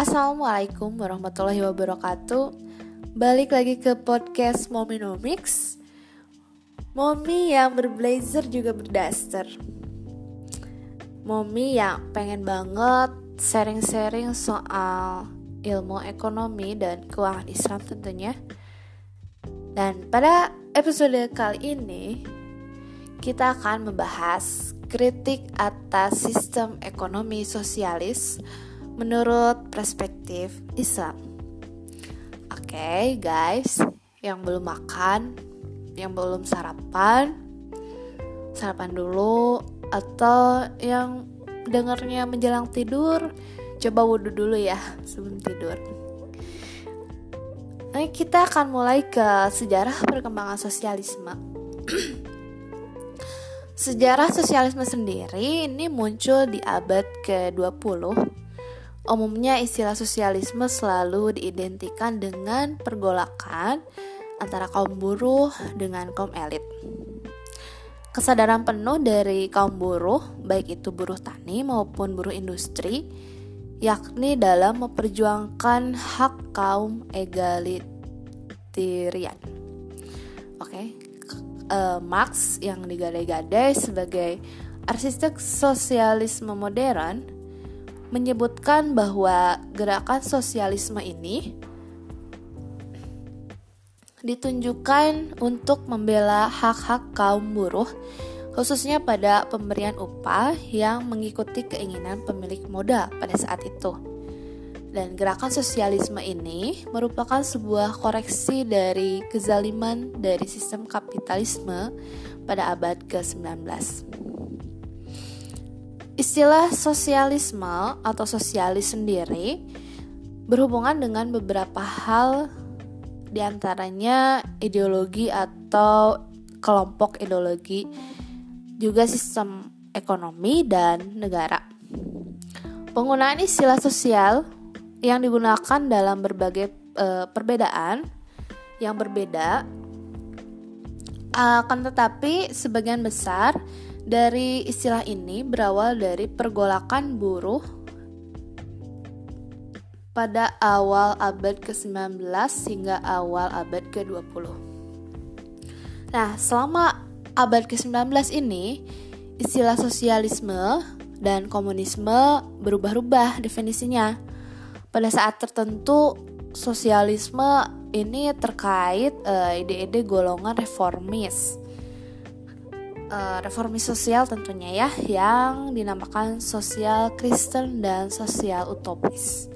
Assalamualaikum warahmatullahi wabarakatuh. Balik lagi ke podcast Mominomics Momi yang berblazer juga berdaster. Momi yang pengen banget sharing-sharing soal ilmu ekonomi dan keuangan Islam tentunya. Dan pada episode kali ini Kita akan membahas kritik atas sistem ekonomi sosialis menurut perspektif Islam. Oke, okay, guys, yang belum makan, yang belum sarapan, sarapan dulu atau yang dengarnya menjelang tidur, coba wudhu dulu ya sebelum tidur. Nah, kita akan mulai ke sejarah perkembangan sosialisme. Sejarah sosialisme sendiri ini muncul di abad ke-20 Umumnya istilah sosialisme selalu diidentikan dengan pergolakan antara kaum buruh dengan kaum elit. Kesadaran penuh dari kaum buruh, baik itu buruh tani maupun buruh industri, yakni dalam memperjuangkan hak kaum egalitarian. Oke, okay. uh, eh, Marx yang digadai-gadai sebagai arsitek sosialisme modern menyebutkan bahwa gerakan sosialisme ini ditunjukkan untuk membela hak-hak kaum buruh khususnya pada pemberian upah yang mengikuti keinginan pemilik modal pada saat itu. Dan gerakan sosialisme ini merupakan sebuah koreksi dari kezaliman dari sistem kapitalisme pada abad ke-19. Istilah sosialisme atau sosialis sendiri berhubungan dengan beberapa hal di antaranya ideologi atau kelompok ideologi, juga sistem ekonomi dan negara. Penggunaan istilah sosial yang digunakan dalam berbagai e, perbedaan yang berbeda akan tetapi sebagian besar dari istilah ini berawal dari pergolakan buruh pada awal abad ke-19 hingga awal abad ke-20. Nah, selama abad ke-19 ini, istilah sosialisme dan komunisme berubah-ubah definisinya. Pada saat tertentu, sosialisme ini terkait eh, ide-ide uh, golongan reformis uh, reformis sosial tentunya ya yang dinamakan sosial Kristen dan sosial utopis.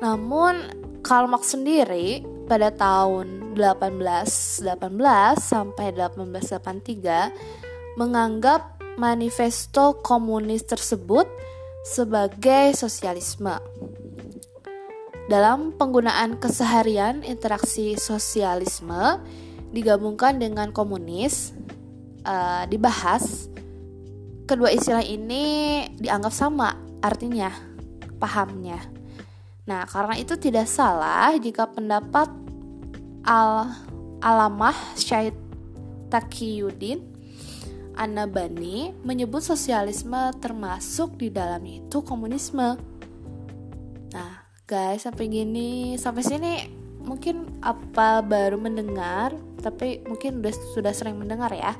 Namun Karl Marx sendiri pada tahun 1818 sampai 1883 menganggap manifesto komunis tersebut sebagai sosialisme. Dalam penggunaan keseharian interaksi sosialisme digabungkan dengan komunis uh, dibahas, kedua istilah ini dianggap sama artinya, pahamnya. Nah, karena itu tidak salah jika pendapat al alamah Syahid Taqiyuddin Anabani menyebut sosialisme termasuk di dalamnya itu komunisme. Nah, guys, sampai gini, sampai sini mungkin apa baru mendengar tapi mungkin udah sudah sering mendengar ya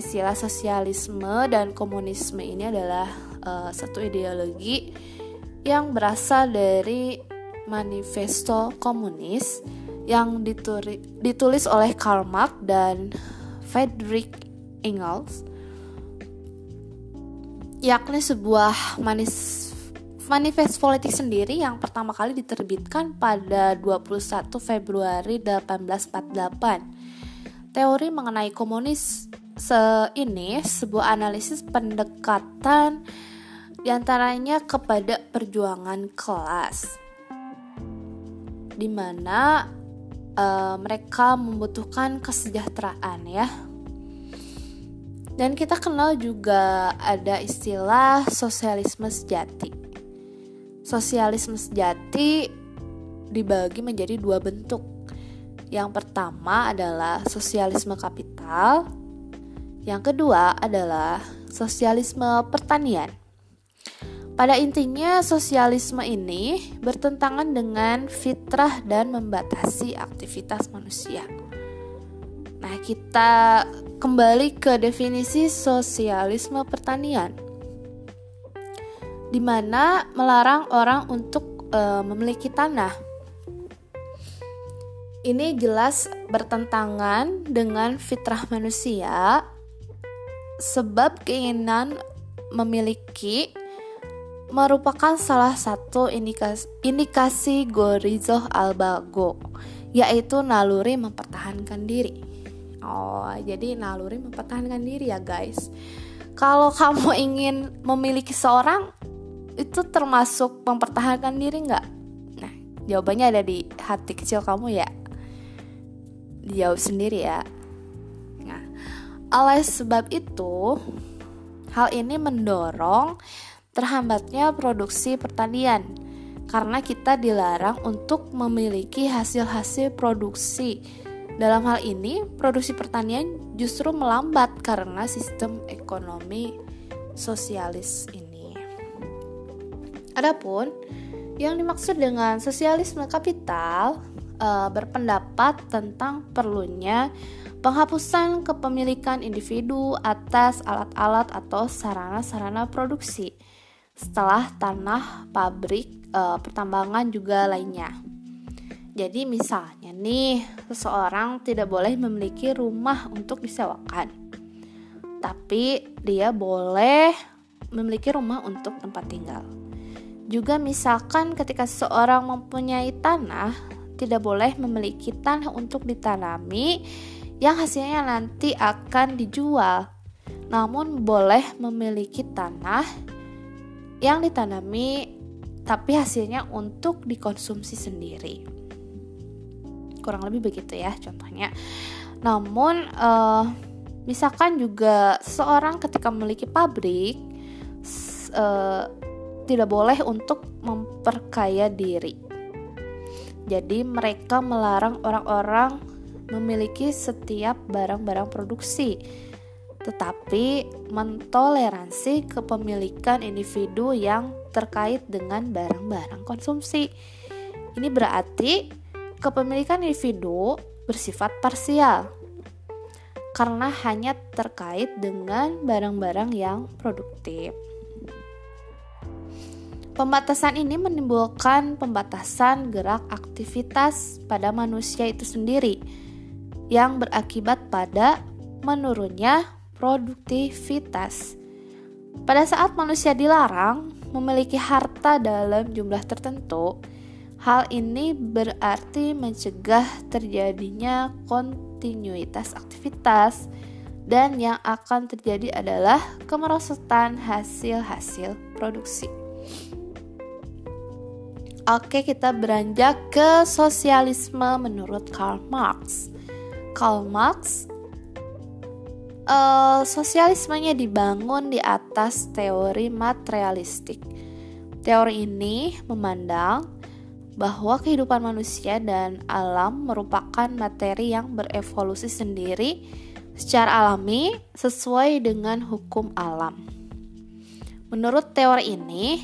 istilah sosialisme dan komunisme ini adalah uh, satu ideologi yang berasal dari manifesto komunis yang dituri, ditulis oleh Karl Marx dan Friedrich Engels yakni sebuah manis Manifest Politik sendiri yang pertama kali diterbitkan pada 21 Februari 1848. Teori mengenai komunis se ini sebuah analisis pendekatan di antaranya kepada perjuangan kelas, di mana uh, mereka membutuhkan kesejahteraan ya. Dan kita kenal juga ada istilah sosialisme sejati. Sosialisme sejati dibagi menjadi dua bentuk. Yang pertama adalah sosialisme kapital, yang kedua adalah sosialisme pertanian. Pada intinya, sosialisme ini bertentangan dengan fitrah dan membatasi aktivitas manusia. Nah, kita kembali ke definisi sosialisme pertanian, di mana melarang orang untuk e, memiliki tanah. Ini jelas bertentangan dengan fitrah manusia, sebab keinginan memiliki merupakan salah satu indikasi, indikasi Gorizo Albago, yaitu naluri mempertahankan diri. Oh, jadi naluri mempertahankan diri ya guys. Kalau kamu ingin memiliki seorang, itu termasuk mempertahankan diri nggak? Nah, jawabannya ada di hati kecil kamu ya. Dijawab sendiri ya. Nah, oleh sebab itu, hal ini mendorong terhambatnya produksi pertanian karena kita dilarang untuk memiliki hasil-hasil produksi. Dalam hal ini, produksi pertanian justru melambat karena sistem ekonomi sosialis ini. Adapun yang dimaksud dengan sosialisme kapital e, berpendapat tentang perlunya penghapusan kepemilikan individu atas alat-alat atau sarana-sarana produksi setelah tanah, pabrik, e, pertambangan juga lainnya. Jadi misalnya nih, seseorang tidak boleh memiliki rumah untuk disewakan. Tapi dia boleh memiliki rumah untuk tempat tinggal. Juga misalkan ketika seseorang mempunyai tanah, tidak boleh memiliki tanah untuk ditanami yang hasilnya nanti akan dijual. Namun boleh memiliki tanah yang ditanami tapi hasilnya untuk dikonsumsi sendiri. Kurang lebih begitu ya contohnya. Namun uh, misalkan juga seorang ketika memiliki pabrik uh, tidak boleh untuk memperkaya diri. Jadi mereka melarang orang-orang memiliki setiap barang-barang produksi tetapi mentoleransi kepemilikan individu yang terkait dengan barang-barang konsumsi. Ini berarti kepemilikan individu bersifat parsial karena hanya terkait dengan barang-barang yang produktif. Pembatasan ini menimbulkan pembatasan gerak aktivitas pada manusia itu sendiri yang berakibat pada menurunnya produktivitas. Pada saat manusia dilarang memiliki harta dalam jumlah tertentu, hal ini berarti mencegah terjadinya kontinuitas aktivitas dan yang akan terjadi adalah kemerosotan hasil-hasil produksi. Oke, kita beranjak ke sosialisme menurut Karl Marx. Karl Marx uh, sosialismenya dibangun di atas teori materialistik. Teori ini memandang bahwa kehidupan manusia dan alam merupakan materi yang berevolusi sendiri secara alami sesuai dengan hukum alam. Menurut teori ini,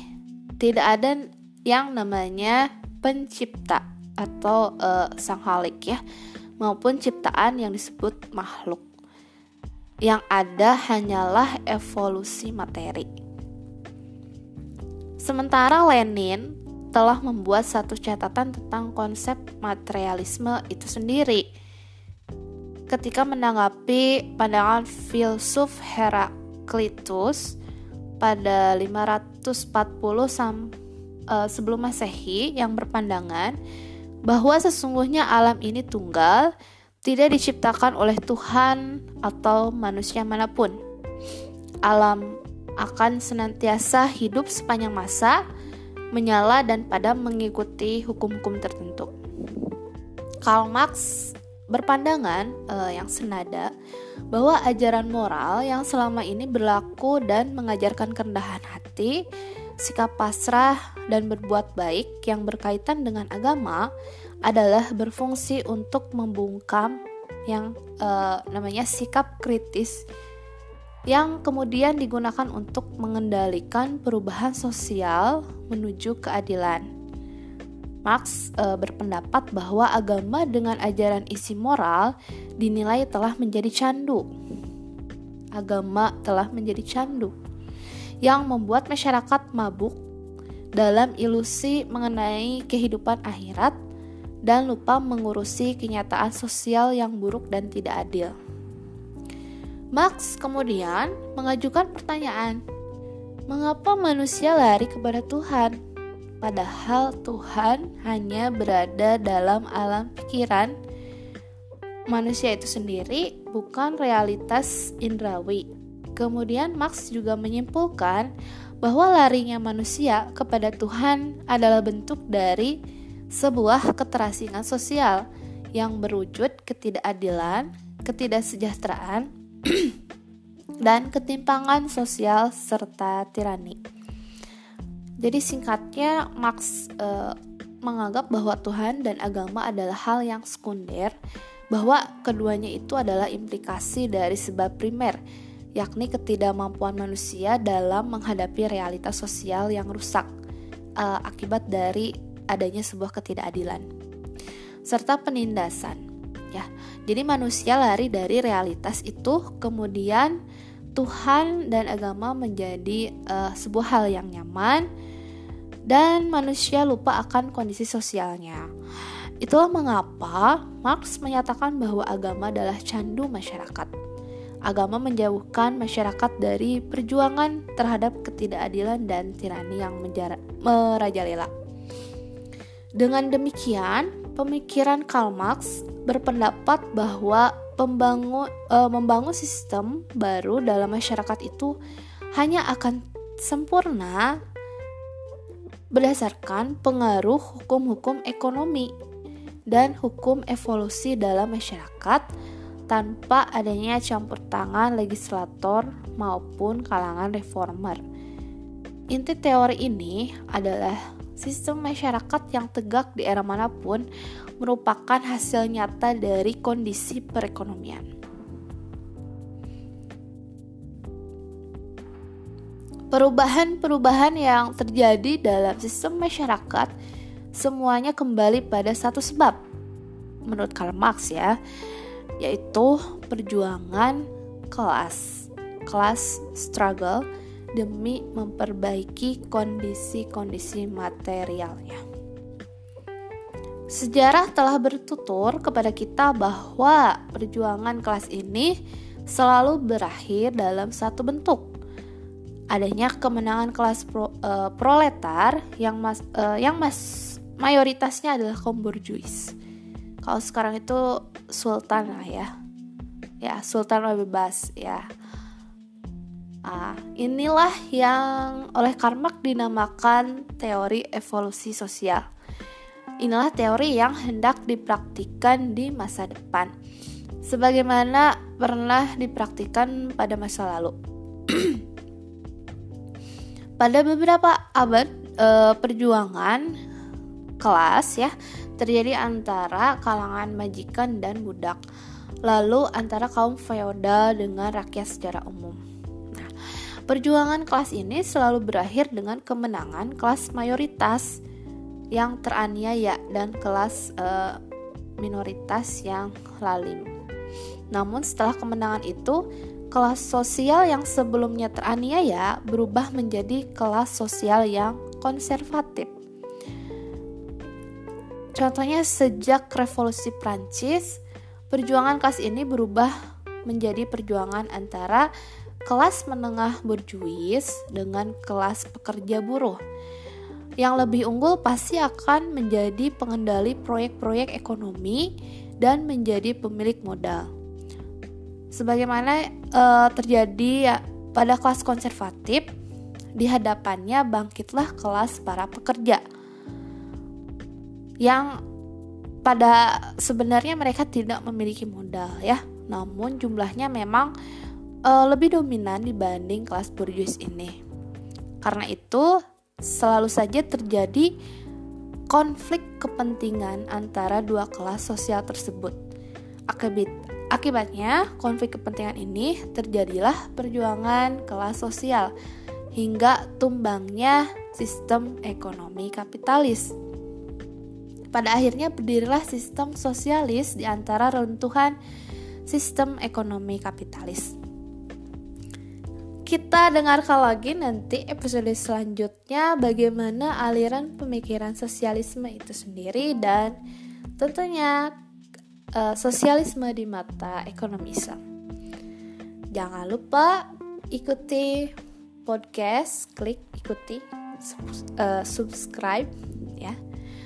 tidak ada yang namanya pencipta atau uh, sang halik ya, maupun ciptaan yang disebut makhluk yang ada hanyalah evolusi materi. Sementara Lenin telah membuat satu catatan tentang konsep materialisme itu sendiri. Ketika menanggapi pandangan filsuf Heraklitus pada 540 sam, uh, sebelum Masehi yang berpandangan bahwa sesungguhnya alam ini tunggal tidak diciptakan oleh Tuhan atau manusia mana pun. Alam akan senantiasa hidup sepanjang masa, menyala dan pada mengikuti hukum-hukum tertentu. Karl Marx berpandangan uh, yang senada bahwa ajaran moral yang selama ini berlaku dan mengajarkan kerendahan hati, sikap pasrah dan berbuat baik yang berkaitan dengan agama adalah berfungsi untuk membungkam yang uh, namanya sikap kritis yang kemudian digunakan untuk mengendalikan perubahan sosial menuju keadilan. Marx e, berpendapat bahwa agama dengan ajaran isi moral dinilai telah menjadi candu. Agama telah menjadi candu yang membuat masyarakat mabuk dalam ilusi mengenai kehidupan akhirat dan lupa mengurusi kenyataan sosial yang buruk dan tidak adil. Marx kemudian mengajukan pertanyaan, mengapa manusia lari kepada Tuhan? padahal Tuhan hanya berada dalam alam pikiran manusia itu sendiri, bukan realitas indrawi. Kemudian Marx juga menyimpulkan bahwa larinya manusia kepada Tuhan adalah bentuk dari sebuah keterasingan sosial yang berwujud ketidakadilan, ketidaksejahteraan, dan ketimpangan sosial serta tirani. Jadi singkatnya Marx e, menganggap bahwa Tuhan dan agama adalah hal yang sekunder, bahwa keduanya itu adalah implikasi dari sebab primer, yakni ketidakmampuan manusia dalam menghadapi realitas sosial yang rusak e, akibat dari adanya sebuah ketidakadilan serta penindasan. Ya, jadi manusia lari dari realitas itu, kemudian Tuhan dan agama menjadi uh, sebuah hal yang nyaman dan manusia lupa akan kondisi sosialnya. Itulah mengapa Marx menyatakan bahwa agama adalah candu masyarakat. Agama menjauhkan masyarakat dari perjuangan terhadap ketidakadilan dan tirani yang merajalela. Dengan demikian, pemikiran Karl Marx berpendapat bahwa pembangun e, membangun sistem baru dalam masyarakat itu hanya akan sempurna berdasarkan pengaruh hukum-hukum ekonomi dan hukum evolusi dalam masyarakat tanpa adanya campur tangan legislator maupun kalangan reformer. Inti teori ini adalah sistem masyarakat yang tegak di era mana pun merupakan hasil nyata dari kondisi perekonomian. Perubahan-perubahan yang terjadi dalam sistem masyarakat semuanya kembali pada satu sebab, menurut Karl Marx ya, yaitu perjuangan kelas, kelas struggle demi memperbaiki kondisi-kondisi materialnya. Sejarah telah bertutur kepada kita bahwa perjuangan kelas ini selalu berakhir dalam satu bentuk. Adanya kemenangan kelas pro, uh, proletar yang mas, uh, yang mas mayoritasnya adalah kaum borjuis. Kalau sekarang itu sultan lah ya. Ya, sultan bebas ya. Nah, inilah yang oleh Karl Marx dinamakan teori evolusi sosial. Inilah teori yang hendak dipraktikkan di masa depan, sebagaimana pernah dipraktikkan pada masa lalu. pada beberapa abad e, perjuangan kelas ya terjadi antara kalangan majikan dan budak, lalu antara kaum feodal dengan rakyat secara umum. Perjuangan kelas ini selalu berakhir dengan kemenangan kelas mayoritas yang teraniaya dan kelas uh, minoritas yang lalim. Namun setelah kemenangan itu, kelas sosial yang sebelumnya teraniaya berubah menjadi kelas sosial yang konservatif. Contohnya sejak revolusi Prancis, perjuangan kelas ini berubah menjadi perjuangan antara kelas menengah berjuis dengan kelas pekerja buruh. Yang lebih unggul pasti akan menjadi pengendali proyek-proyek ekonomi dan menjadi pemilik modal. Sebagaimana e, terjadi ya, pada kelas konservatif, di hadapannya bangkitlah kelas para pekerja yang pada sebenarnya mereka tidak memiliki modal ya, namun jumlahnya memang uh, lebih dominan dibanding kelas borjuis ini. Karena itu, selalu saja terjadi konflik kepentingan antara dua kelas sosial tersebut. Akibat, Akibatnya, konflik kepentingan ini terjadilah perjuangan kelas sosial hingga tumbangnya sistem ekonomi kapitalis. Pada akhirnya berdirilah sistem sosialis di antara runtuhan sistem ekonomi kapitalis. Kita dengarkan lagi nanti episode selanjutnya bagaimana aliran pemikiran sosialisme itu sendiri dan tentunya uh, sosialisme di mata ekonomisme. Jangan lupa ikuti podcast, klik ikuti, uh, subscribe ya.